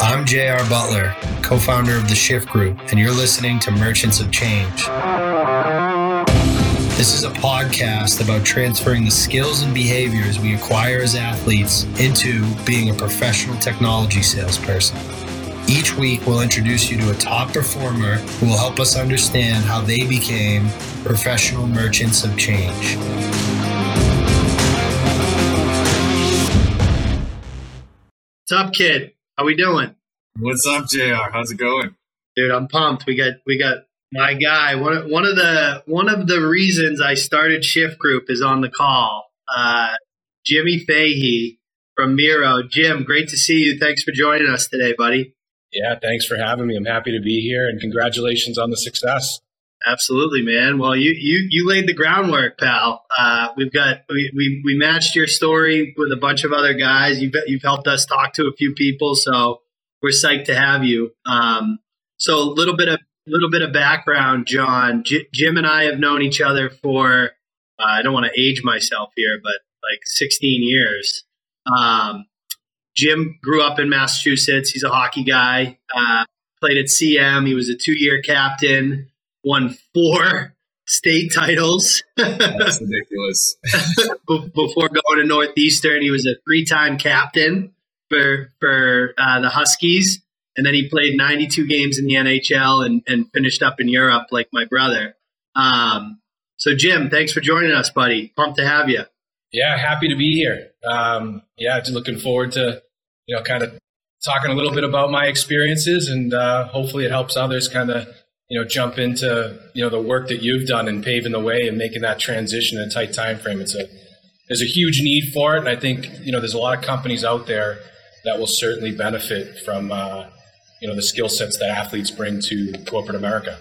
I'm J.R. Butler, co founder of the Shift Group, and you're listening to Merchants of Change. This is a podcast about transferring the skills and behaviors we acquire as athletes into being a professional technology salesperson. Each week, we'll introduce you to a top performer who will help us understand how they became professional merchants of change. What's up, kid? How we doing? What's up, Jr? How's it going, dude? I'm pumped. We got we got my guy. One of, one of the one of the reasons I started Shift Group is on the call. Uh, Jimmy Fahey from Miro. Jim, great to see you. Thanks for joining us today, buddy. Yeah, thanks for having me. I'm happy to be here, and congratulations on the success. Absolutely, man. Well, you you you laid the groundwork, pal. Uh, we've got we, we we matched your story with a bunch of other guys. You've you've helped us talk to a few people, so we're psyched to have you. Um, so a little bit of little bit of background, John. J- Jim and I have known each other for uh, I don't want to age myself here, but like 16 years. Um, Jim grew up in Massachusetts. He's a hockey guy. Uh, played at CM. He was a two year captain won four state titles. That's ridiculous. Before going to Northeastern, he was a three-time captain for for uh, the Huskies, and then he played 92 games in the NHL and, and finished up in Europe like my brother. Um, so, Jim, thanks for joining us, buddy. Pumped to have you. Yeah, happy to be here. Um, yeah, just looking forward to you know kind of talking a little bit about my experiences, and uh, hopefully it helps others kind of you know, jump into, you know, the work that you've done and paving the way and making that transition in a tight time frame. It's a there's a huge need for it, and I think you know there's a lot of companies out there that will certainly benefit from uh, you know the skill sets that athletes bring to corporate America.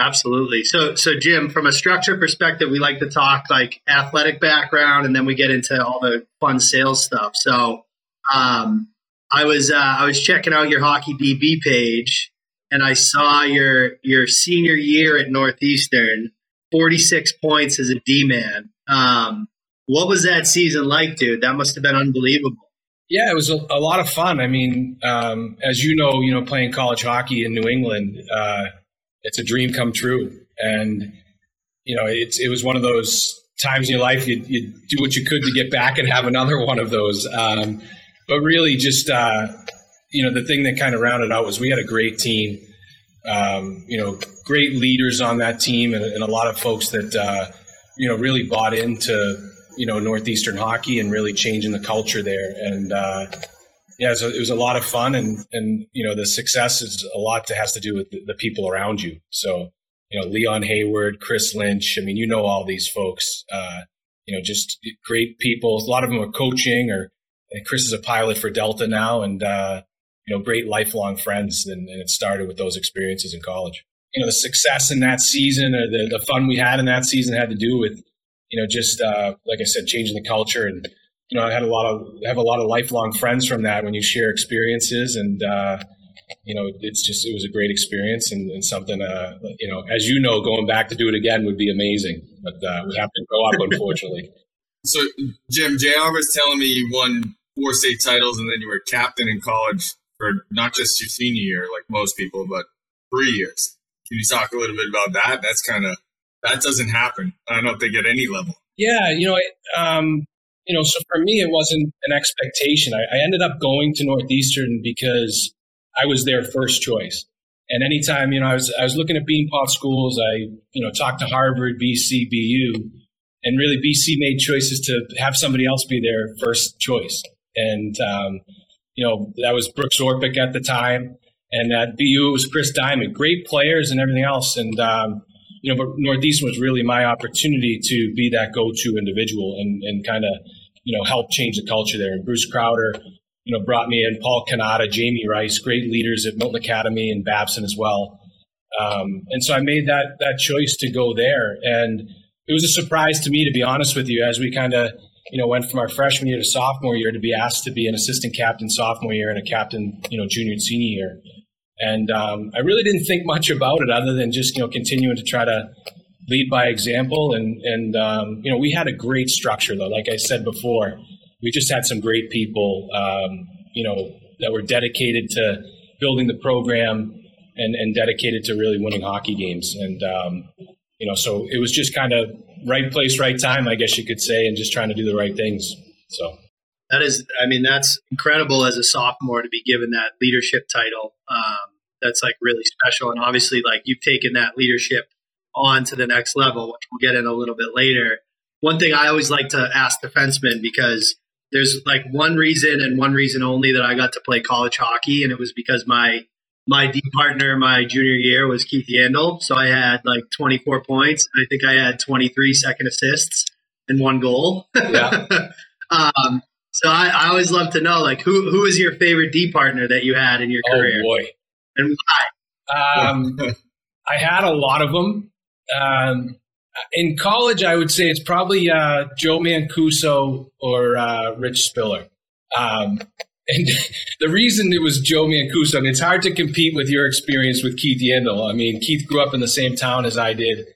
Absolutely. So, so Jim, from a structure perspective, we like to talk like athletic background, and then we get into all the fun sales stuff. So, um, I was uh, I was checking out your hockey DB page, and I saw your your senior year at Northeastern, 46 points as a D man. Um, what was that season like, dude? That must have been unbelievable. Yeah, it was a, a lot of fun. I mean, um, as you know, you know, playing college hockey in New England, uh, it's a dream come true, and you know, it's it was one of those times in your life you you do what you could to get back and have another one of those. Um, but really, just uh, you know, the thing that kind of rounded out was we had a great team. Um, you know, great leaders on that team, and, and a lot of folks that uh, you know really bought into you know northeastern hockey and really changing the culture there. And uh, yeah, so it was a lot of fun, and and you know the success is a lot that has to do with the, the people around you. So you know, Leon Hayward, Chris Lynch. I mean, you know all these folks. Uh, you know, just great people. A lot of them are coaching, or Chris is a pilot for Delta now, and uh, you know, great lifelong friends. And, and, it started with those experiences in college. You know, the success in that season or the, the fun we had in that season had to do with, you know, just, uh, like I said, changing the culture. And, you know, I had a lot of, have a lot of lifelong friends from that when you share experiences and, uh, you know, it's just, it was a great experience and, and something, uh, you know, as you know, going back to do it again would be amazing, but, uh, we have to grow up, unfortunately. So, Jim, JR was telling me you won four state titles and then you were captain in college for not just your senior year, like most people, but three years. Can you talk a little bit about that? That's kind of that doesn't happen. I don't think at any level. Yeah, you know, um, you know, so for me, it wasn't an expectation. I, I ended up going to Northeastern because I was their first choice. And anytime, you know, I was I was looking at Beanpot schools, I you know talked to Harvard, BC, BU, and really BC made choices to have somebody else be their first choice. And um, you know, that was Brooks Orpik at the time. And at BU, it was Chris Dyment, great players and everything else. And, um, you know, but Northeastern was really my opportunity to be that go-to individual and, and kind of, you know, help change the culture there. And Bruce Crowder, you know, brought me in Paul Canada, Jamie Rice, great leaders at Milton Academy and Babson as well. Um, and so I made that that choice to go there. And it was a surprise to me, to be honest with you, as we kind of you know, went from our freshman year to sophomore year to be asked to be an assistant captain sophomore year and a captain, you know, junior and senior year. And um, I really didn't think much about it other than just, you know, continuing to try to lead by example. And, and um, you know, we had a great structure, though. Like I said before, we just had some great people, um, you know, that were dedicated to building the program and, and dedicated to really winning hockey games. And, um, you know, so it was just kind of right place, right time, I guess you could say, and just trying to do the right things. So that is, I mean, that's incredible as a sophomore to be given that leadership title. Um, that's like really special. And obviously, like you've taken that leadership on to the next level, which we'll get in a little bit later. One thing I always like to ask defensemen because there's like one reason and one reason only that I got to play college hockey, and it was because my my D partner my junior year was Keith Yandle. So I had like 24 points. I think I had 23 second assists and one goal. Yeah. um, so I, I, always love to know like who who is your favorite D partner that you had in your oh, career? boy. And why? Um, I had a lot of them. Um, in college, I would say it's probably uh, Joe Mancuso or uh, Rich Spiller. Um, and the reason it was Joe Mancuso, I mean, it's hard to compete with your experience with Keith Yandle. I mean, Keith grew up in the same town as I did.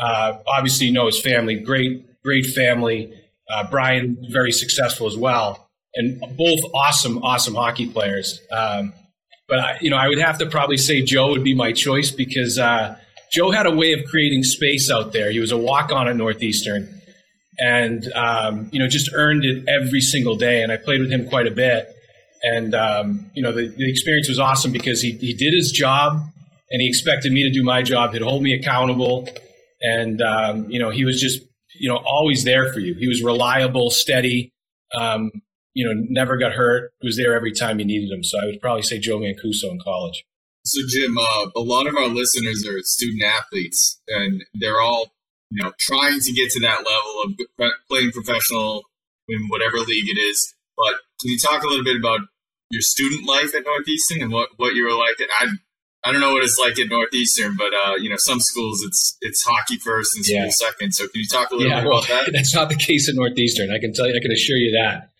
Uh, obviously, you know his family, great, great family. Uh, Brian, very successful as well, and both awesome, awesome hockey players. Um, but I, you know, I would have to probably say Joe would be my choice because uh, Joe had a way of creating space out there. He was a walk on at Northeastern, and um, you know, just earned it every single day. And I played with him quite a bit and um, you know the, the experience was awesome because he, he did his job and he expected me to do my job. He'd hold me accountable. And um, you know he was just you know always there for you. He was reliable steady um, you know never got hurt was there every time you needed him. So i would probably say joe mancuso in college. So jim uh, a lot of our listeners are student athletes and they're all you know trying to get to that level of playing professional in whatever league it is. But can you talk a little bit about your student life at Northeastern and what, what you were like? And I I don't know what it's like at Northeastern, but uh, you know, some schools it's it's hockey first and school yeah. second. So can you talk a little yeah, bit well, about that? That's not the case at Northeastern. I can tell you, I can assure you that.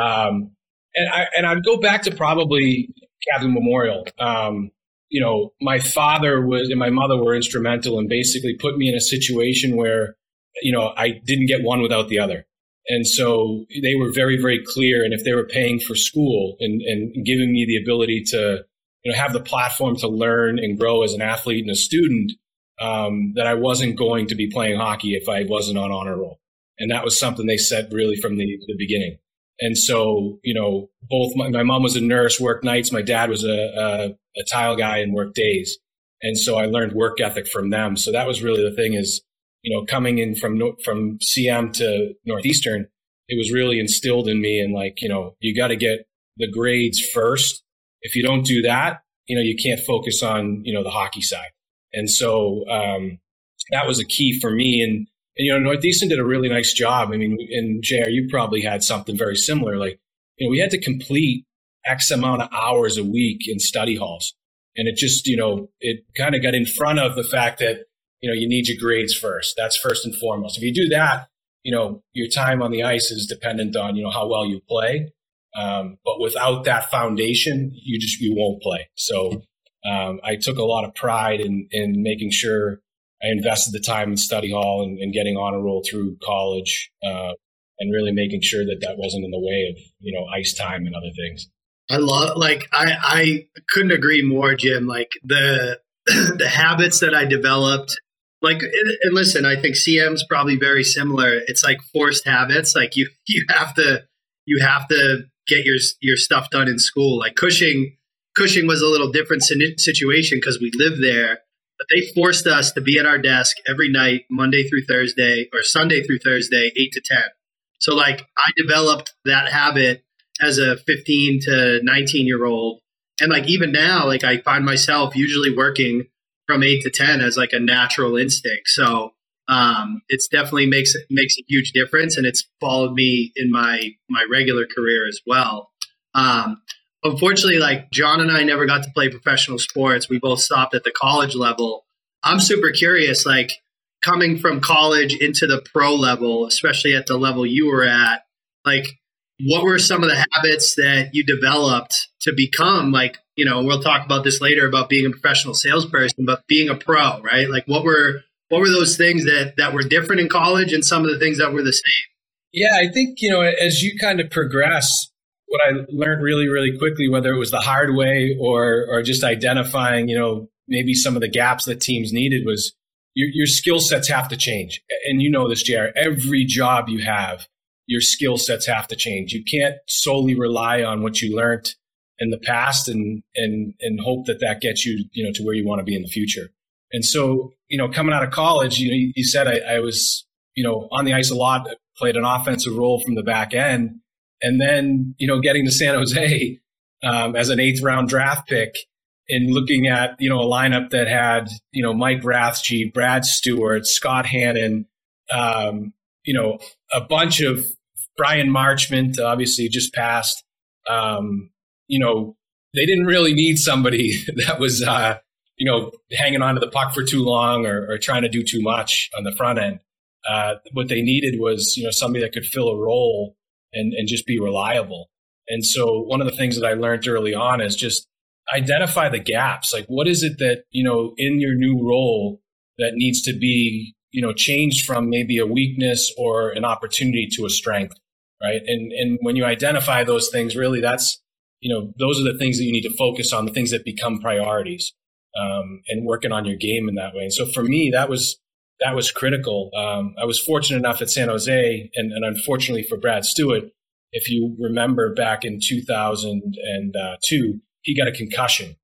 Um, and I and I'd go back to probably Catholic Memorial. Um, you know, my father was and my mother were instrumental in basically put me in a situation where, you know, I didn't get one without the other. And so they were very, very clear. And if they were paying for school and, and giving me the ability to, you know, have the platform to learn and grow as an athlete and a student, um, that I wasn't going to be playing hockey if I wasn't on honor roll. And that was something they said really from the, the beginning. And so, you know, both my, my mom was a nurse, worked nights. My dad was a, a, a tile guy and worked days. And so I learned work ethic from them. So that was really the thing is, you know, coming in from from CM to Northeastern, it was really instilled in me and like, you know, you got to get the grades first. If you don't do that, you know, you can't focus on, you know, the hockey side. And so um, that was a key for me. And, and, you know, Northeastern did a really nice job. I mean, and JR, you probably had something very similar. Like, you know, we had to complete X amount of hours a week in study halls. And it just, you know, it kind of got in front of the fact that you know, you need your grades first. That's first and foremost. If you do that, you know, your time on the ice is dependent on, you know, how well you play. Um, but without that foundation, you just, you won't play. So, um, I took a lot of pride in, in making sure I invested the time in study hall and, and getting on a roll through college, uh, and really making sure that that wasn't in the way of, you know, ice time and other things. I love, like, I, I couldn't agree more, Jim. Like the, the habits that I developed like and listen i think cm's probably very similar. It's like forced habits. Like you you have to you have to get your your stuff done in school. Like cushing cushing was a little different situation because we lived there but they forced us to be at our desk every night monday through thursday or sunday through thursday 8 to 10 so like i developed that habit as a 15 to 19 year old. And like even now like i find myself usually working from eight to ten as like a natural instinct. So um, it's definitely makes makes a huge difference, and it's followed me in my my regular career as well. Um, unfortunately, like John and I never got to play professional sports. We both stopped at the college level. I'm super curious, like coming from college into the pro level, especially at the level you were at, like what were some of the habits that you developed to become like you know we'll talk about this later about being a professional salesperson but being a pro right like what were what were those things that that were different in college and some of the things that were the same Yeah, I think, you know, as you kind of progress, what I learned really, really quickly, whether it was the hard way or, or just identifying, you know, maybe some of the gaps that teams needed was your, your skill sets have to change. And you know this, JR, every job you have, your skill sets have to change. You can't solely rely on what you learned in the past and, and, and hope that that gets you, you know, to where you want to be in the future. And so, you know, coming out of college, you know, you said I, I was, you know, on the ice a lot, played an offensive role from the back end. And then, you know, getting to San Jose um, as an eighth round draft pick and looking at, you know, a lineup that had, you know, Mike Rathje, Brad Stuart, Scott Hannan, um, you know, a bunch of Bryan Marchment, obviously just passed. Um, you know, they didn't really need somebody that was, uh, you know, hanging on to the puck for too long or, or trying to do too much on the front end. Uh, what they needed was, you know, somebody that could fill a role and, and just be reliable. And so one of the things that I learned early on is just identify the gaps. Like, what is it that, you know, in your new role that needs to be, you know, changed from maybe a weakness or an opportunity to a strength, right? And, and when you identify those things, really that's, you know, those are the things that you need to focus on, the things that become priorities, um, and working on your game in that way. And so for me, that was, that was critical. Um, I was fortunate enough at San Jose, and, and, unfortunately for Brad Stuart, if you remember back in 2002, he got a concussion.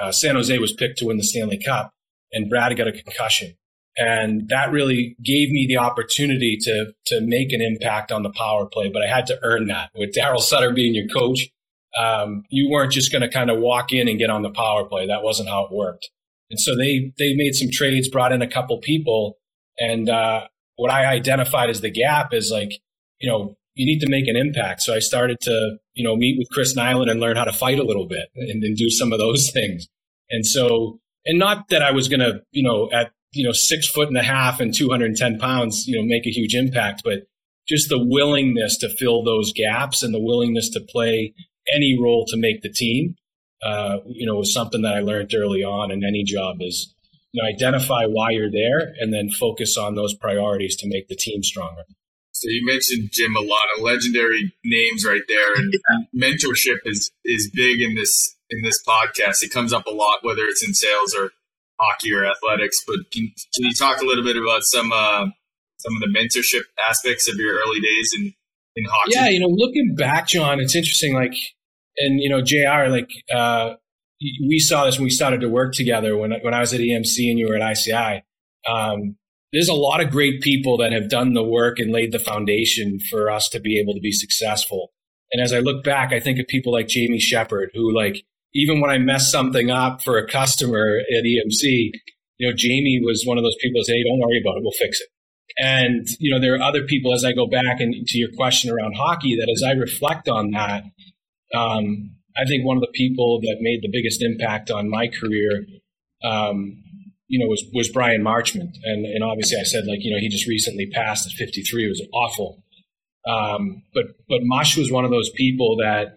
Uh, San Jose was picked to win the Stanley Cup, and Brad got a concussion. And that really gave me the opportunity to, to make an impact on the power play, but I had to earn that. With Daryl Sutter being your coach, um, you weren't just going to kind of walk in and get on the power play. That wasn't how it worked. And so they, they made some trades, brought in a couple people, and uh, what I identified as the gap is like, you know, you need to make an impact. So I started to, you know, meet with Chris Nilan and learn how to fight a little bit and, and do some of those things. And so, and not that I was going to, you know, at, you know, six foot and a half and 210 pounds, you know, make a huge impact, but just the willingness to fill those gaps and the willingness to play any role to make the team, uh, you know, was something that I learned early on in any job is, you know, identify why you're there and then focus on those priorities to make the team stronger. So you mentioned Jim a lot of legendary names right there, and mentorship is is big in this in this podcast. It comes up a lot, whether it's in sales or hockey or athletics. But can, can you talk a little bit about some uh, some of the mentorship aspects of your early days in in hockey? Yeah, you know, looking back, John, it's interesting. Like, and you know, Jr. Like, uh, we saw this when we started to work together when when I was at EMC and you were at ICI. Um, there's a lot of great people that have done the work and laid the foundation for us to be able to be successful. And as I look back, I think of people like Jamie Shepard, who like even when I messed something up for a customer at EMC, you know, Jamie was one of those people that say, hey, don't worry about it, we'll fix it. And, you know, there are other people as I go back and to your question around hockey that as I reflect on that, um, I think one of the people that made the biggest impact on my career um, you know, was, was Bryan Marchment. And, and obviously I said, like, you know, he just recently passed at 53. It was awful. Um, but, but Mush was one of those people that,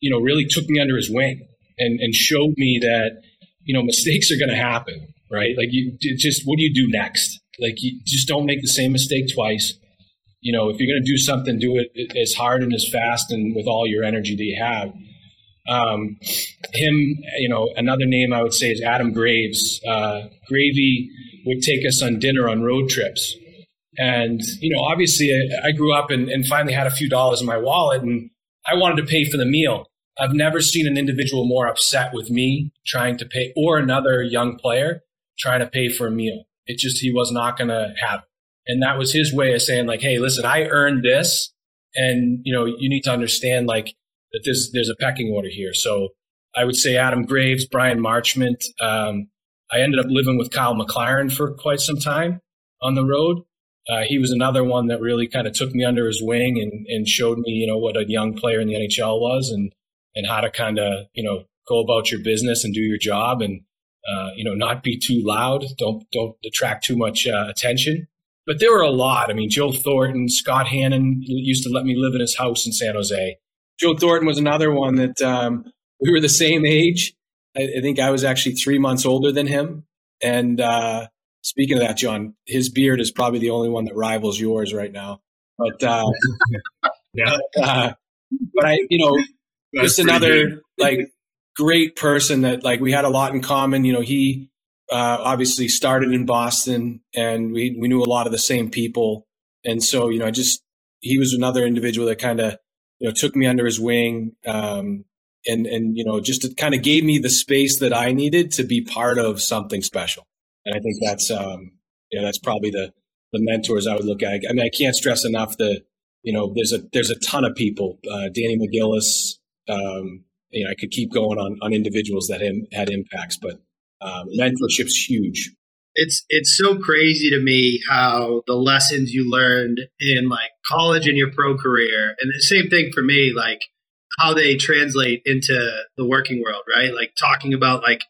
you know, really took me under his wing and, and showed me that, you know, mistakes are going to happen, right? Like you just, what do you do next? Like you just don't make the same mistake twice. You know, if you're going to do something, do it as hard and as fast and with all your energy that you have. Um, him, you know, another name I would say is Adam Graves. Uh, Gravy would take us on dinner on road trips. And, you know, obviously I, I grew up and, and finally had a few dollars in my wallet and I wanted to pay for the meal. I've never seen an individual more upset with me trying to pay or another young player trying to pay for a meal. It just, he was not going to have it. And that was his way of saying like, Hey, listen, I earned this. And, you know, you need to understand like that there's there's a pecking order here. So I would say Adam Graves, Bryan Marchment. Um, I ended up living with Kyle McLaren for quite some time on the road. Uh, he was another one that really kind of took me under his wing and, and showed me, you know, what a young player in the NHL was and and how to kind of, you know, go about your business and do your job and uh, you know not be too loud. Don't don't attract too much uh, attention. But there were a lot. I mean, Joe Thornton, Scott Hannan used to let me live in his house in San Jose. Joe Thornton was another one that um, we were the same age. I, I, think I was actually three months older than him. And uh, speaking of that, John, his beard is probably the only one that rivals yours right now. But uh, Yeah. uh, but I, you know, That's just another like great person that like we had a lot in common. You know, he uh, obviously started in Boston, and we we knew a lot of the same people, and so you know, I just he was another individual that kind of you know took me under his wing. Um, and and you know just kind of gave me the space that I needed to be part of something special, and I think that's um, you know that's probably the the mentors I would look at. I mean, I can't stress enough the you know there's a there's a ton of people. Uh, Danny McGillis, um, you know, I could keep going on on individuals that im- had impacts, but um, mentorship's huge. it's it's so crazy to me how the lessons you learned in like college and your pro career and the same thing for me like how they translate into the working world right? Like talking about like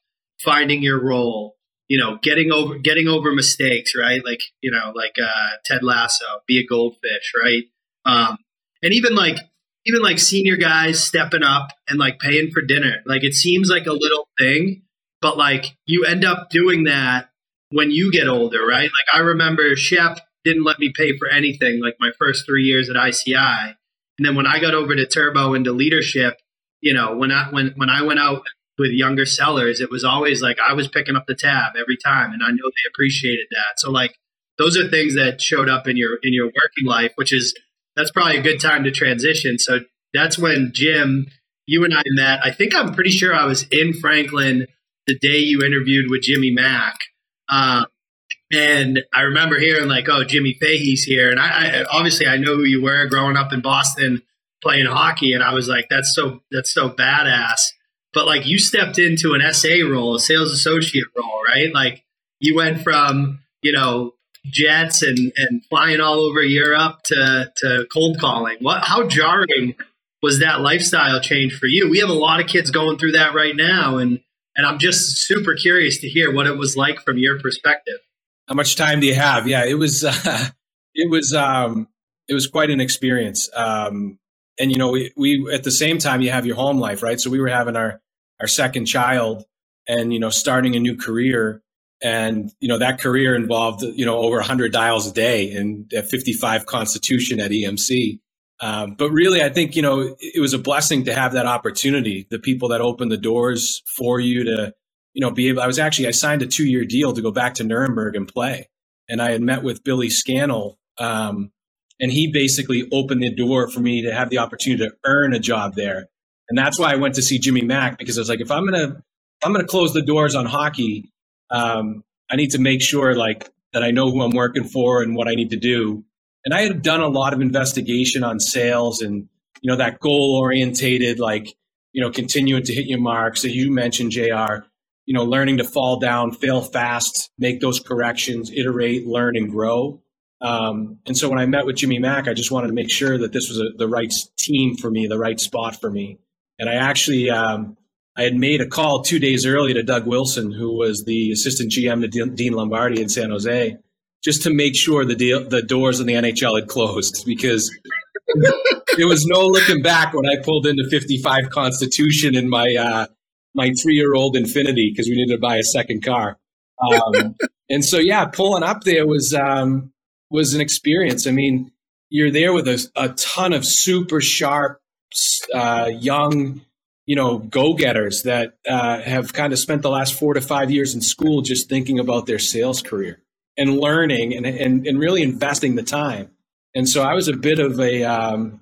finding your role you know getting over getting over mistakes right? Like you know like uh ted lasso be a goldfish right? Um and even like even like senior guys stepping up and like paying for dinner like it seems like a little thing but like you end up doing that when you get older, right? Like I remember Shep didn't let me pay for anything like my first three years at ICI. And then when I got over to Turbo into leadership, you know, when I when when I went out with younger sellers, it was always like I was picking up the tab every time and I know they appreciated that. So like those are things that showed up in your in your working life, which is that's probably a good time to transition. So that's when Jim, you and I met. I think I'm pretty sure I was in Franklin the day you interviewed with Jimmy Mack. Um, and I remember hearing like, "Oh, Jimmy Fahey's here," and I, I obviously I know who you were growing up in Boston playing hockey, and I was like, "That's so that's so badass." But like, you stepped into an SA role, a sales associate role, right? Like, you went from you know jets and and flying all over Europe to to cold calling. What? How jarring was that lifestyle change for you? We have a lot of kids going through that right now, and and I'm just super curious to hear what it was like from your perspective. How much time do you have? Yeah, it was uh, it was um, it was quite an experience. Um, and you know, we, we at the same time you have your home life, right? So we were having our our second child, and you know, starting a new career, and you know that career involved you know over 100 dials a day and a 55 Constitution at EMC. Um, but really, I think you know it, was a blessing to have that opportunity. The people that opened the doors for you to you know, be able, I was actually, I signed a two year deal to go back to Nuremberg and play. And I had met with Billy Scannell, um, and he basically opened the door for me to have the opportunity to earn a job there. And that's why I went to see Jimmy Mack because I was like, if I'm if I'm to close the doors on hockey, um, I need to make sure like that I know who I'm working for and what I need to do. And I had done a lot of investigation on sales and, you know, that goal orientated, like, you know, continuing to hit your marks that you mentioned, JR you know, learning to fall down, fail fast, make those corrections, iterate, learn, and grow. Um, and so when I met with Jimmy Mack, I just wanted to make sure that this was a, the right team for me, the right spot for me. And I actually, um, I had made a call two days early to Doug Wilson, who was the assistant GM to Dean Lombardi in San Jose, just to make sure the deal, the doors in the NHL had closed because there was no looking back when I pulled into 55 Constitution in my uh, my three year old Infiniti because we needed to buy a second car. Um, and so, yeah, pulling up there was um, was an experience. I mean, you're there with a, a ton of super sharp, uh, young, you know, go getters that uh, have kind of spent the last four to five years in school just thinking about their sales career and learning and, and, and really investing the time. And so I was a bit of a um,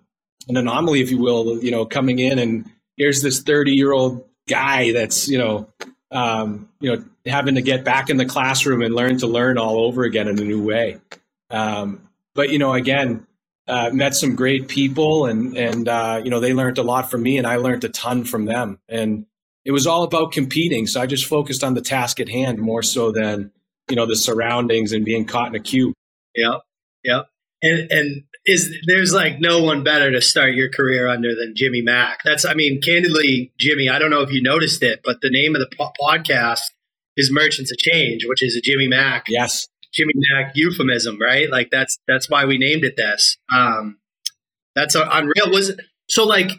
an anomaly, if you will, you know, coming in and here's this 30 year old guy that's, you know, um, you know, having to get back in the classroom and learn to learn all over again in a new way. Um, but you know, again, uh, met some great people, and and uh, you know, they learned a lot from me, and I learned a ton from them. And it was all about competing, so I just focused on the task at hand more so than you know the surroundings and being caught in a queue. Yep, yep. And and is there's like no one better to start your career under than Jimmy Mack. That's I mean, candidly, Jimmy. I don't know if you noticed it, but the name of the po- podcast is Merchants of Change, which is a Jimmy Mack Yes, Jimmy Mack euphemism, right? Like that's that's why we named it this. Um, that's unreal. Was so like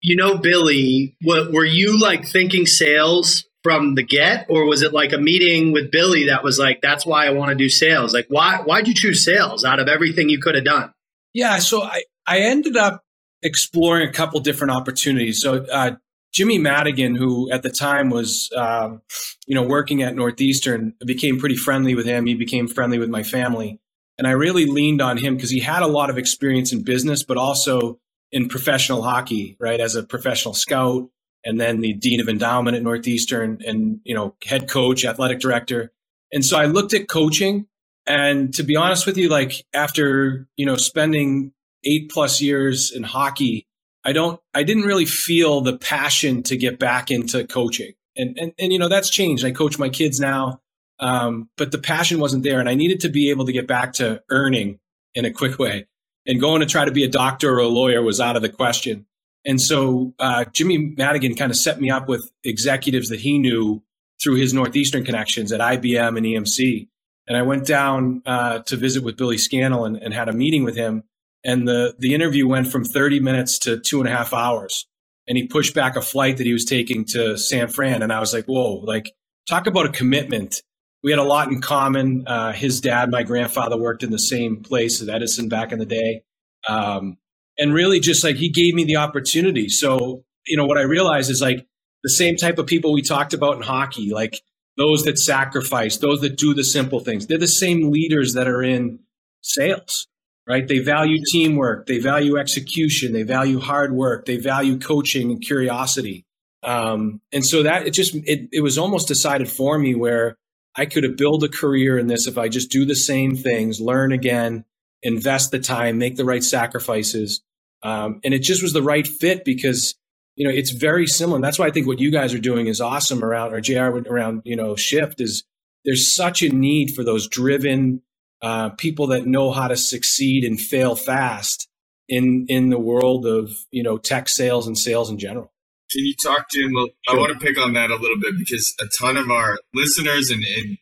you know Billy? What were you like thinking sales from the get, or was it like a meeting with Billy that was like that's why I want to do sales? Like why why'd you choose sales out of everything you could have done? Yeah, so I, I ended up exploring a couple different opportunities. So uh, Jimmy Madigan, who at the time was, um, you know, working at Northeastern, became pretty friendly with him. He became friendly with my family, and I really leaned on him because he had a lot of experience in business, but also in professional hockey, right? As a professional scout, and then the dean of endowment at Northeastern, and you know, head coach, athletic director. And so I looked at coaching, and to be honest with you, like after you know spending eight plus years in hockey, I don't, I didn't really feel the passion to get back into coaching. And, and, and you know, that's changed. I coach my kids now. Um, but the passion wasn't there. And I needed to be able to get back to earning in a quick way. And going to try to be a doctor or a lawyer was out of the question. And so uh, Jimmy Madigan kind of set me up with executives that he knew through his Northeastern connections at IBM and EMC. And I went down uh, to visit with Billy Scannell and, and, had a meeting with him and the the interview went from 30 minutes to two and a half hours. And he pushed back a flight that he was taking to san fran. And i was like whoa like talk about a commitment. We had a lot in common. Uh, his dad my grandfather worked in the same place at edison back in the day. Um, and really just like he gave me the opportunity. So you know what i realized is like the same type of people we talked about in hockey like those that sacrifice those that do the simple things they're the same leaders that are in sales right? They value teamwork, they value execution, they value hard work, they value coaching and curiosity. Um, and so that it just it, it was almost decided for me where I could have built a career in this if I just do the same things, learn again, invest the time, make the right sacrifices. Um, and it just was the right fit because you know it's very similar. That's why I think what you guys are doing is awesome around or JR around you know shift is there's such a need for those driven uh, people that know how to succeed and fail fast in in the world of you know tech sales and sales in general. Can you talk, Jim? I want to pick on that a little bit because a ton of our listeners and, and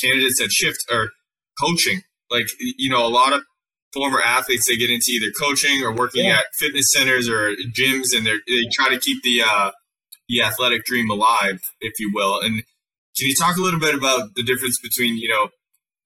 candidates that shift are coaching. Like you know, a lot of former athletes they get into either coaching or working yeah. at fitness centers or gyms, and they they try to keep the uh, the athletic dream alive, if you will. And can you talk a little bit about the difference between you know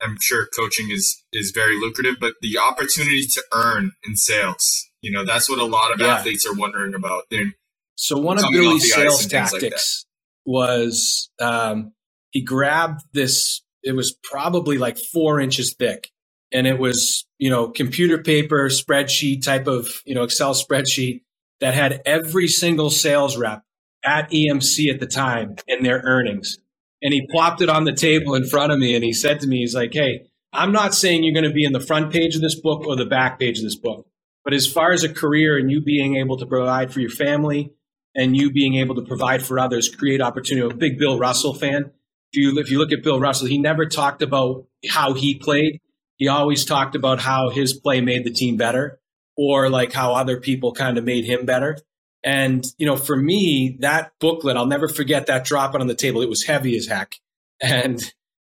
I'm sure coaching is is very lucrative, but the opportunity to earn in sales, you know, that's what a lot of yeah. athletes are wondering about. They're so one of Billy's sales tactics like was um, he grabbed this. It was probably like four inches thick, and it was you know computer paper spreadsheet type of you know Excel spreadsheet that had every single sales rep at EMC at the time and their earnings and he plopped it on the table in front of me and he said to me, he's like, Hey, I'm not saying you're going to be in the front page of this book or the back page of this book, but as far as a career and you being able to provide for your family and you being able to provide for others, create opportunity. I'm a big Bill Russell fan. If you, if you look at Bill Russell, he never talked about how he played. He always talked about how his play made the team better or like how other people kind of made him better. And, you know, for me, that booklet, I'll never forget that dropping on the table. It was heavy as heck. And,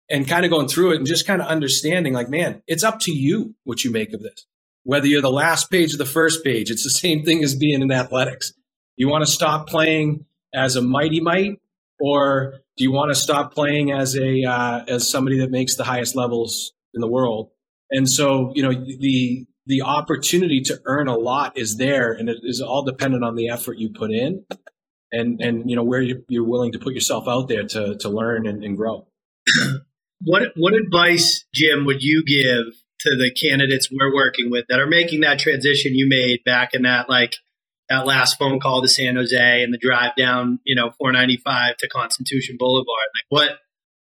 and kind of going through it and just kind of understanding like, man, it's up to you what you make of this. Whether you're the last page or the first page, it's the same thing as being in athletics. You want to stop playing as a mighty might, or do you want to stop playing as a uh, as somebody that makes the highest levels in the world? And so, you know, the the opportunity to earn a lot is there and it is all dependent on the effort you put in and and you know where you're willing to put yourself out there to to learn and, and grow. What what advice jim would you give to the candidates we're working with that are making that transition you made back in that like that last phone call to san jose and the drive down you know 495 to constitution boulevard? Like what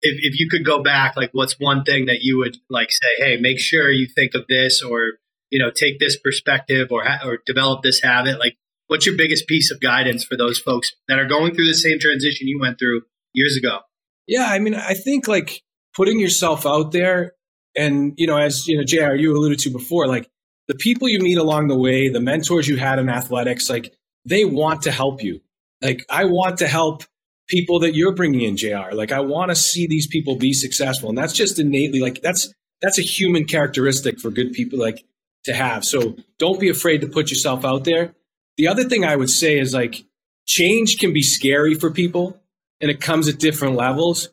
if, if you could go back like what's one thing that you would like say hey make sure you think of this or you know take this perspective or or develop this habit like what's your biggest piece of guidance for those folks that are going through the same transition you went through years ago? Yeah i mean i think like putting yourself out there and you know as you know jr you alluded to before like the people you meet along the way the mentors you had in athletics like they want to help you. Like i want to help people that you're bringing in jr like i want to see these people be successful and that's just innately like that's that's a human characteristic for good people like to have. So don't be afraid to put yourself out there. The other thing I would say is like change can be scary for people and it comes at different levels.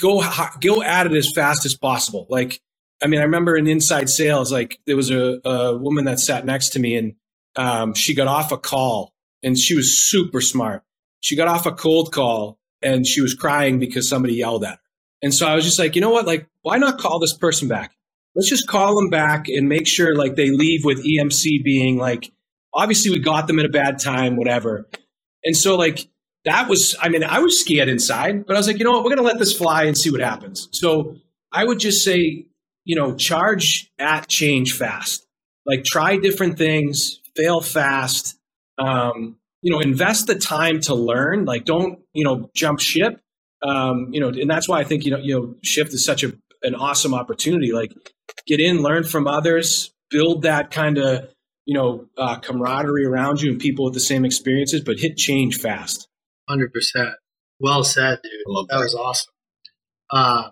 Go go at it as fast as possible. Like I mean, I remember in inside sales, like there was a, a woman that sat next to me and um, she got off a call and she was super smart. She got off a cold call and she was crying because somebody yelled at her. And so I was just like, you know what? Like, why not call this person back? Let's just call them back and make sure like they leave with EMC being like, obviously we got them at a bad time, whatever. And so like that was, I mean, I was scared inside, but I was like, you know what? We're to let this fly and see what happens. So I would just say, you know, charge at change fast. Like try different things, fail fast. Um, you know, invest the time to learn. Like don't, you know, jump ship. Um, you know, and that's why I think, you know, you know, shift is such a an awesome opportunity. Like get in, learn from others, build that kind of, you know, uh, camaraderie around you and people with the same experiences, but hit change fast. Hundred percent. Well said, dude. That, that was awesome. Uh,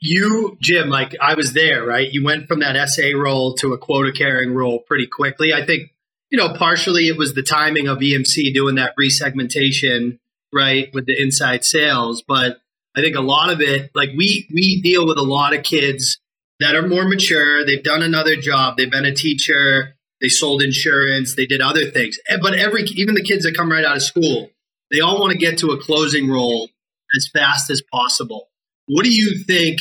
you, Jim, like I was there, right? You went from that SA role to a quota carrying role pretty quickly. I think, you know, partially it was the timing of EMC doing that resegmentation, right, with the inside sales. But I think a lot of it, like we we deal with a lot of kids that are more mature. They've done another job. They've been a teacher. They sold insurance. They did other things. Eh, but every even the kids that come right out of school, they all want to get to a closing role as fast as possible. What do you think?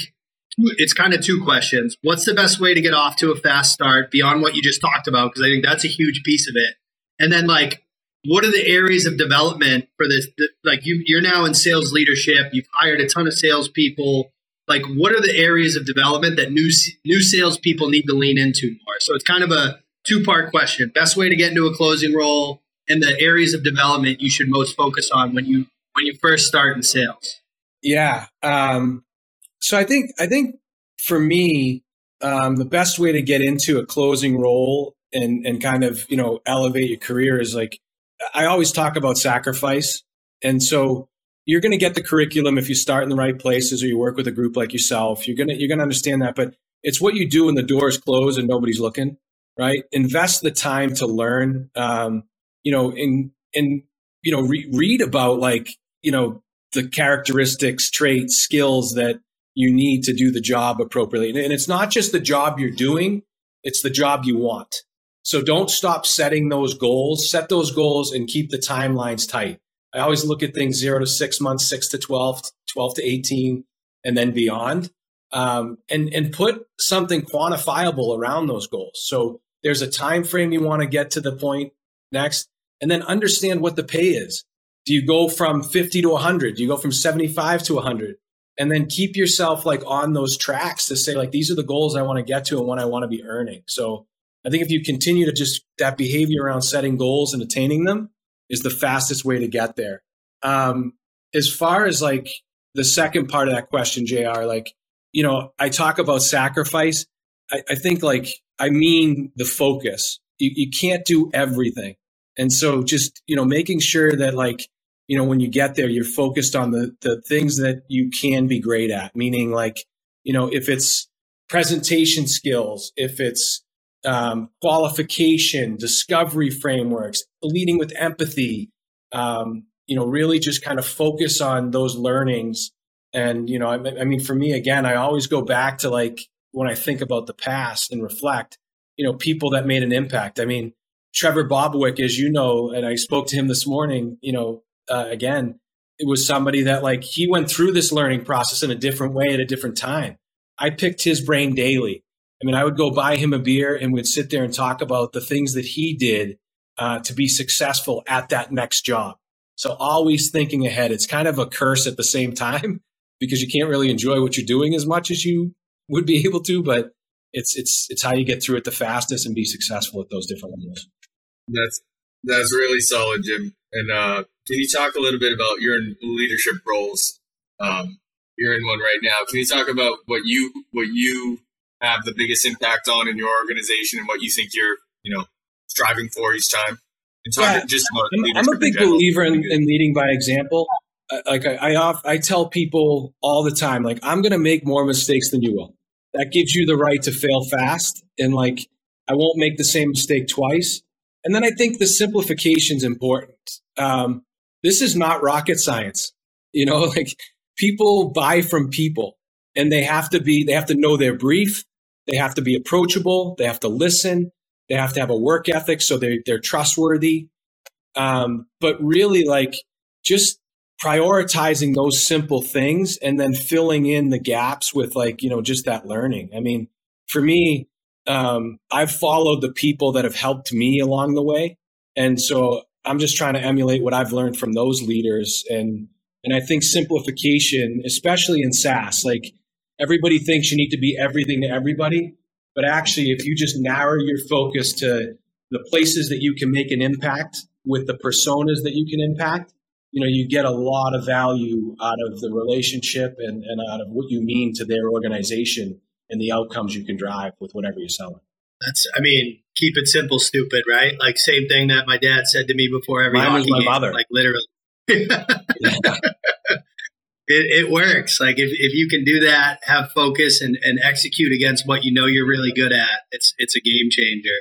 It's kind of two questions. What's the best way to get off to a fast start beyond what you just talked about? Because I think that's a huge piece of it. And then, like, what are the areas of development for this? Like, you, you're now in sales leadership. You've hired a ton of salespeople. Like, what are the areas of development that new new salespeople need to lean into more? So it's kind of a two part question. Best way to get into a closing role, and the areas of development you should most focus on when you when you first start in sales. Yeah. Um, so I think I think for me, um, the best way to get into a closing role and and kind of you know elevate your career is like I always talk about sacrifice, and so you're going to get the curriculum if you start in the right places or you work with a group like yourself. You're gonna you're gonna understand that, but it's what you do when the doors close and nobody's looking, right? Invest the time to learn. Um, you know, and and you know, re- read about like you know the characteristics, traits, skills that you need to do the job appropriately. And it's not just the job you're doing, it's the job you want. So don't stop setting those goals, set those goals and keep the timelines tight. I always look at things zero to six months, six to 12, 12 to 18, and then beyond. Um, and, and put something quantifiable around those goals. So there's a time frame you want to get to the point next, and then understand what the pay is. Do you go from 50 to 100? Do you go from 75 to 100? And then keep yourself like on those tracks to say like these are the goals I want to get to and what I want to be earning. So I think if you continue to just that behavior around setting goals and attaining them is the fastest way to get there. Um, as far as like the second part of that question, JR, like, you know, I talk about sacrifice. I, I think like I mean the focus. You, you can't do everything. And so just, you know, making sure that like you know, when you get there, you're focused on the the things that you can be great at. Meaning, like, you know, if it's presentation skills, if it's um, qualification, discovery frameworks, leading with empathy, um, you know, really just kind of focus on those learnings. And you know, I, I mean, for me, again, I always go back to like when I think about the past and reflect. You know, people that made an impact. I mean, Trevor Bobwick, as you know, and I spoke to him this morning. You know, uh, again, it was somebody that like he went through this learning process in a different way at a different time. I picked his brain daily. I mean, I would go buy him a beer and we'd sit there and talk about the things that he did uh, to be successful at that next job. So always thinking ahead. It's kind of a curse at the same time because you can't really enjoy what you're doing as much as you would be able to, but it's it's it's how you get through it the fastest and be successful at those different levels. That's that's really solid, Jim. And uh, can you talk a little bit about your leadership roles? Um, you're in one right now. Can you talk about what you what you have the biggest impact on in your organization and what you think you're you know striving for each time? Yeah, just I'm, I'm a big believer in, in, leading by example. Like I, I, off, I tell people all the time, like I'm going to make more mistakes than you will. That gives you the right to fail fast, and like I won't make the same mistake twice. And then I think the simplification is important. Um, this is not rocket science. You know, like people buy from people. And they have to be they have to know their brief. They have to be approachable. They have to listen. They have to have a work ethic so they're, they're trustworthy. Um, but really like just prioritizing those simple things and then filling in the gaps with like you know just that learning. I mean for me um, i've followed the people that have helped me along the way. And so i'm just trying to emulate what i've learned from those leaders. And and i think simplification especially in saas like everybody thinks you need to be everything to everybody but actually if you just narrow your focus to the places that you can make an impact with the personas that you can impact you know you get a lot of value out of the relationship and, and out of what you mean to their organization and the outcomes you can drive with whatever you're selling. That's i mean keep it simple stupid right? Like same thing that my dad said to me before every Mine was hockey my game, mother. like literally it, it works. Like if, if you can do that have focus and, and execute against what you know you're really good at it's it's a game changer.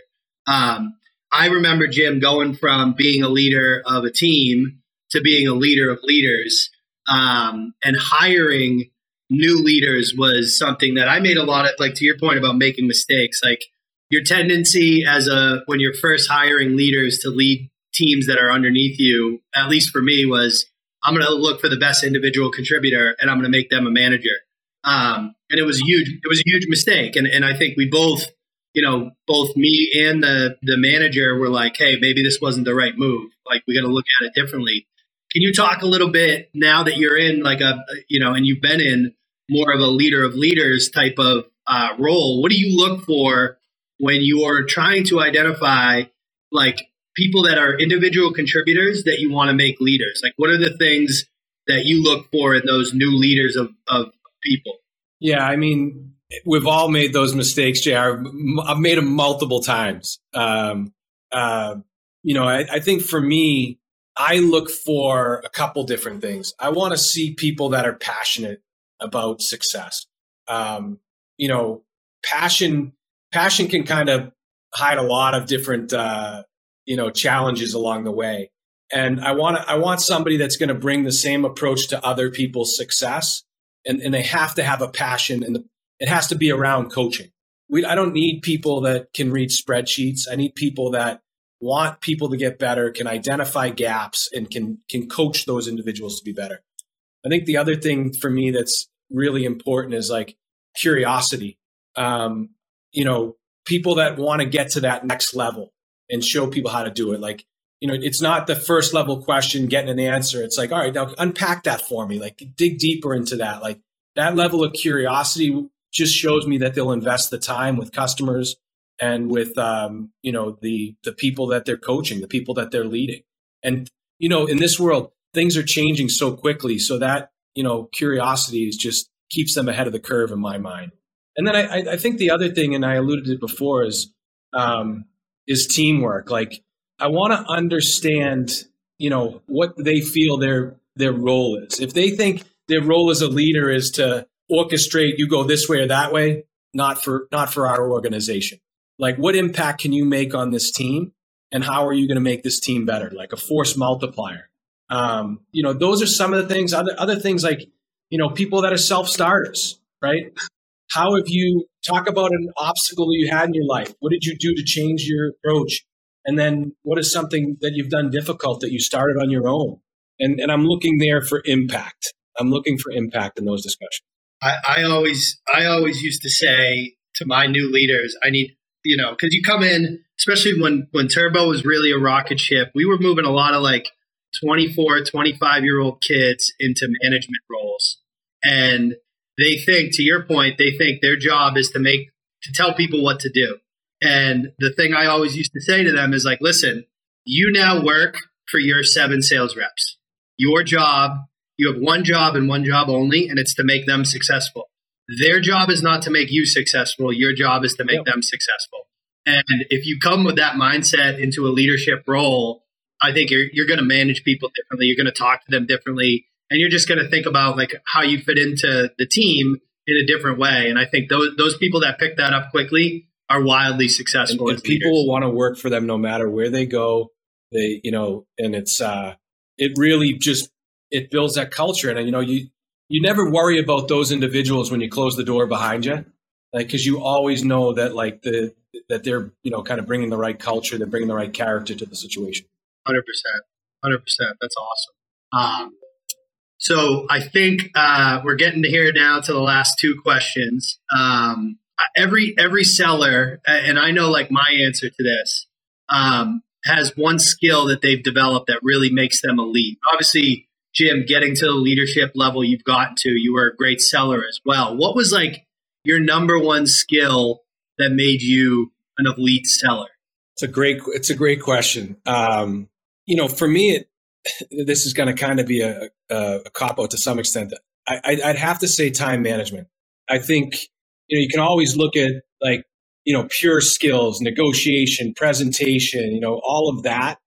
Um, i remember jim going from being a leader of a team to being a leader of leaders. Um, and hiring new leaders was something that i made a lot of like to your point about making mistakes like your tendency as a when you're first hiring leaders to lead teams that are underneath you at least for me was i'm going to look for the best individual contributor and i'm going to make them a manager. Um, and it was huge it was a huge mistake. And, and i think we both you know both me and the the manager were like hey maybe this wasn't the right move. Like we got to look at it differently. Can you talk a little bit now that you're in like a you know and you've been in more of a leader of leaders type of uh, role? What do you look for when you're trying to identify like people that are individual contributors that you want to make leaders like what are the things that you look for in those new leaders of, of people yeah i mean we've all made those mistakes jr i've made them multiple times um, uh, you know I, I think for me I look for a couple different things. I want to see people that are passionate about success. Um, you know, passion passion can kind of hide a lot of different uh, you know challenges along the way. And I want to, I want somebody that's going to bring the same approach to other people's success, and, and they have to have a passion, and the, it has to be around coaching. We, I don't need people that can read spreadsheets. I need people that want people to get better, can identify gaps, and can can coach those individuals to be better. I think the other thing for me that's really important is like curiosity. Um, you know, people that want to get to that next level and show people how to do it. Like, you know, it's not the first level question getting an answer. It's like, all right, now unpack that for me. Like, dig deeper into that. Like, that level of curiosity just shows me that they'll invest the time with customers and with um, you know the the people that they're coaching, the people that they're leading. And you know, in this world, things are changing so quickly, so that you know curiosity is just keeps them ahead of the curve in my mind. And then I, I think the other thing, and I alluded to it before, is um, is teamwork. Like I want to understand, you know, what they feel their their role is. If they think their role as a leader is to orchestrate, you go this way or that way, not for not for our organization. Like what impact can you make on this team and how are you going to make this team better? Like a force multiplier. Um, you know those are some of the things. Other, other things like you know people that are self-starters right how have you talk about an obstacle you had in your life. What did you do to change your approach? And then what is something that you've done difficult that you started on your own? And, and i'm looking there for impact. I'm looking for impact in those discussions. I, I always i always used to say to my new leaders i need you know, because you come in, especially when when Turbo was really a rocket ship, we were moving a lot of like 24, 25 year old kids into management roles. And they think, to your point, they think their job is to make, to tell people what to do. And the thing I always used to say to them is like, listen, you now work for your seven sales reps. Your job, you have one job and one job only, and it's to make them successful. Their job is not to make you successful. Your job is to make yep. them successful. And if you come with that mindset into a leadership role, I think you're, you're going to manage people differently. You're going to talk to them differently. And you're just going to think about like how you fit into the team in a different way. And I think those, those people that pick that up quickly are wildly successful. And, and people will want to work for them no matter where they go. They, you know, and it's, uh, it really just, it builds that culture. And, you know, you, you never worry about those individuals when you close the door behind you, like because you always know that like the that they're you know kind of bringing the right culture, they're bringing the right character to the situation. Hundred percent, hundred percent. That's awesome. Um, so I think uh, we're getting to here now to the last two questions. Um, every every seller, and I know like my answer to this, um, has one skill that they've developed that really makes them elite. Obviously, Jim, getting to the leadership level you've gotten to, you were a great seller as well. What was like your number one skill that made you an elite seller? It's a great it's a great question. Um, you know, for me, it, this is going to kind of be a, a, a cop out to some extent. I, I'd have to say time management. I think you know you can always look at like you know pure skills, negotiation, presentation, you know all of that.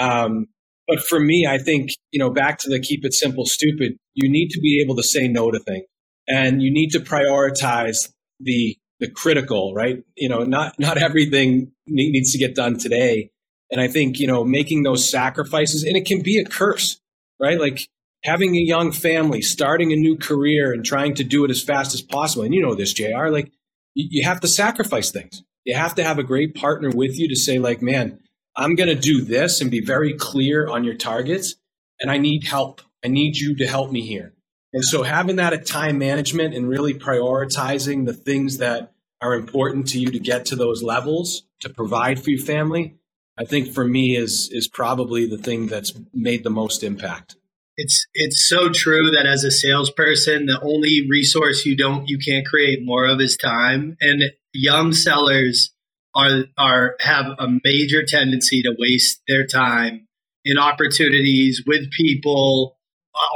Um, but for me, I think you know back to the keep it simple, stupid. You need to be able to say no to things, and you need to prioritize the the critical, right? You know, not not everything needs to get done today. And I think you know making those sacrifices, and it can be a curse, right? Like having a young family, starting a new career, and trying to do it as fast as possible. And you know this, Jr. Like you, have to sacrifice things. You have to have a great partner with you to say, like, man, I'm going to do this and be very clear on your targets, and I need help. I need you to help me here. And so having that at time management and really prioritizing the things that are important to you to get to those levels to provide for your family, I think for me is is probably the thing that's made the most impact. It's it's so true that as a salesperson, the only resource you don't you can't create more of is time. And young sellers are are have a major tendency to waste their time in opportunities with people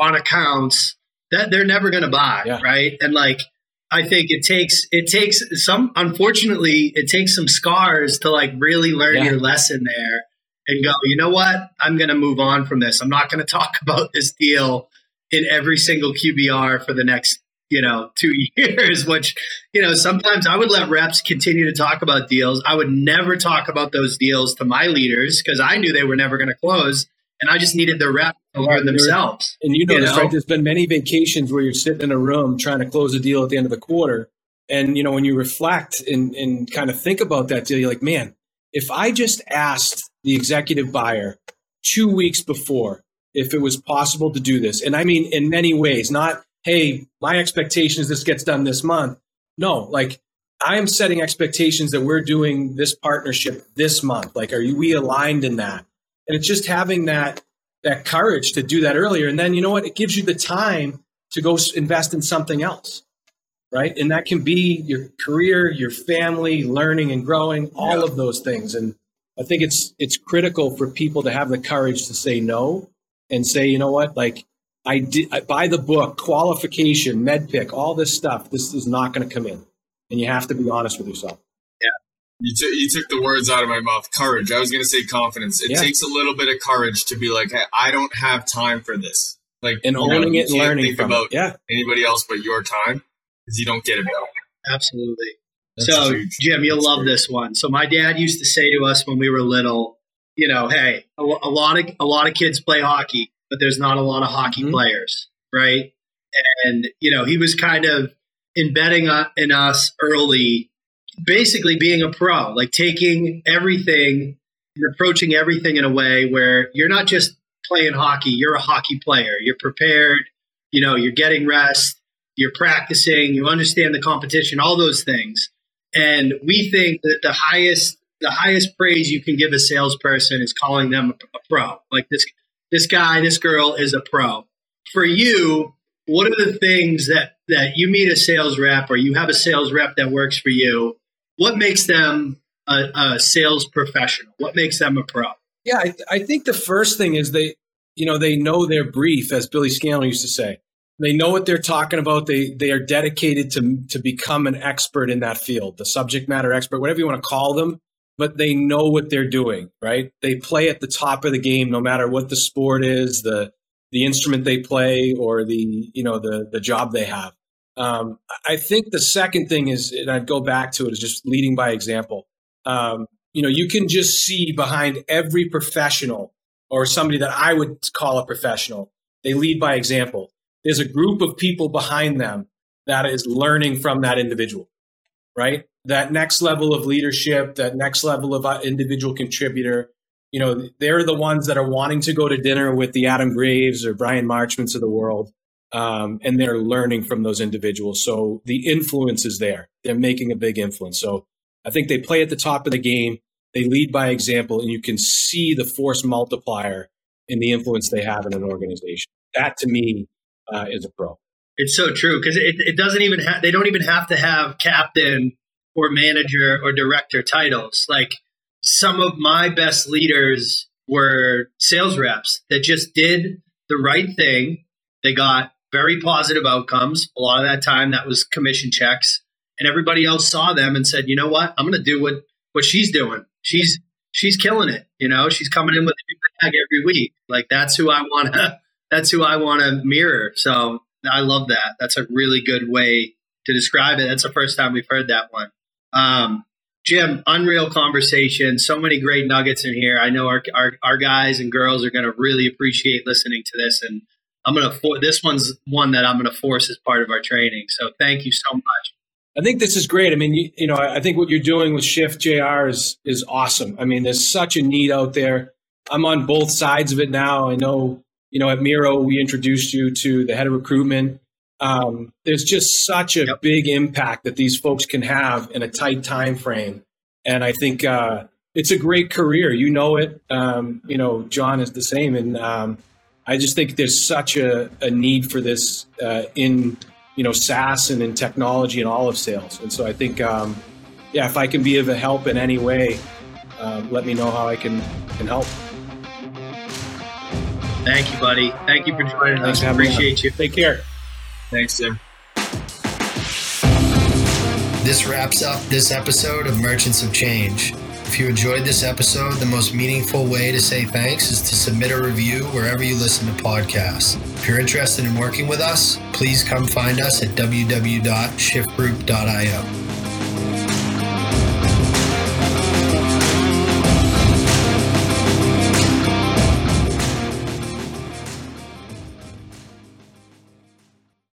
on accounts that they're never going to buy, yeah. right? And like I think it takes it takes some unfortunately it takes some scars to like really learn yeah. your lesson there and go, you know what? I'm going to move on from this. I'm not going to talk about this deal in every single QBR for the next you know, two years, which, you know, sometimes I would let reps continue to talk about deals. I would never talk about those deals to my leaders because I knew they were never going to close. And I just needed the rep to learn themselves. And you know, you know? right? There's been many vacations where you're sitting in a room trying to close a deal at the end of the quarter. And, you know, when you reflect and, and kind of think about that deal, you're like, man, if I just asked the executive buyer two weeks before if it was possible to do this, and I mean in many ways, not hey, my expectation is this gets done this month. No, like I am setting expectations that we're doing this partnership this month. Like, are you, we aligned in that? And it's just having that that courage to do that earlier. And then you know what? It gives you the time to go invest in something else, right? And that can be your career, your family, learning and growing, all yeah. of those things. And I think it's it's critical for people to have the courage to say no and say, you know what, like I did I buy the book, qualification, MEDDPICC, all this stuff. This is not going to come in, and you have to be honest with yourself. Yeah, you, t- you took the words out of my mouth. Courage. I was going to say confidence. It yeah. takes a little bit of courage to be like, hey, I don't have time for this. Like and owning know, it and learning think from about it. Yeah. anybody else but your time because you don't get it back. Absolutely. That's so, huge. Jim, you'll That's love great. this one. So, my dad used to say to us when we were little, you know, hey, a, a lot of a lot of kids play hockey but there's not a lot of hockey mm-hmm. players, right? And you know, he was kind of embedding in us early, basically being a pro, like taking everything and approaching everything in a way where you're not just playing hockey, you're a hockey player. You're prepared, you know, you're getting rest, you're practicing, you understand the competition, all those things. And we think that the highest the highest praise you can give a salesperson is calling them a, pro. Like this this guy, this girl is a pro. For you, what are the things that that you meet a sales rep or you have a sales rep that works for you? What makes them a, a sales professional? What makes them a pro? Yeah, I, I, think the first thing is they, you know, they know their brief, as Billy Scanlon used to say. They know what they're talking about. They they are dedicated to to become an expert in that field, the subject matter expert, whatever you want to call them but they know what they're doing, right? They play at the top of the game no matter what the sport is, the the instrument they play, or the you know the the job they have. Um, I think the second thing is, and I'd go back to it, is just leading by example. Um, you know, you can just see behind every professional or somebody that I would call a professional, they lead by example. there's a group of people behind them that is learning from that individual, right? That next level of leadership, that next level of uh, individual contributor, you know, they're the ones that are wanting to go to dinner with the Adam Graves or Bryan Marchments of the world. Um, and they're learning from those individuals. So the influence is there. They're making a big influence. So I think they play at the top of the game. They lead by example, and you can see the force multiplier in the influence they have in an organization. That to me uh, is a pro. It's so true because it, it doesn't even have, they don't even have to have captain or manager or director titles. Like some of my best leaders were sales reps that just did the right thing. They got very positive outcomes. A lot of that time that was commission checks and everybody else saw them and said, you know what? I'm going to do what, what she's doing. She's, she's killing it. You know, she's coming in with a new bag every week. Like that's who I want to, that's who I want to mirror. So I love that. That's a really good way to describe it. That's the first time we've heard that one. Um, Jim, unreal conversation. So many great nuggets in here. I know our, our, our guys and girls are going to really appreciate listening to this. And I'm going to, this one's one that I'm going to force as part of our training. So thank you so much. I think this is great. I mean, you, you know, I think what you're doing with Shift JR is is awesome. I mean, there's such a need out there. I'm on both sides of it now. I know, you know, at Miro we introduced you to the head of recruitment. Um, there's just such a yep. big impact that these folks can have in a tight time frame, and I think uh, it's a great career. You know it. Um, you know, John is the same, and um, I just think there's such a, a need for this uh, in you know SaaS and in technology and all of sales. And so I think, um, yeah, if I can be of a help in any way, uh, let me know how I can can help. Thank you, buddy. Thank you for joining Thanks us. Appreciate you. Take care. Thanks, Tim. This wraps up this episode of Merchants of Change. If you enjoyed this episode, the most meaningful way to say thanks is to submit a review wherever you listen to podcasts. If you're interested in working with us, please come find us at www.shiftgroup.io.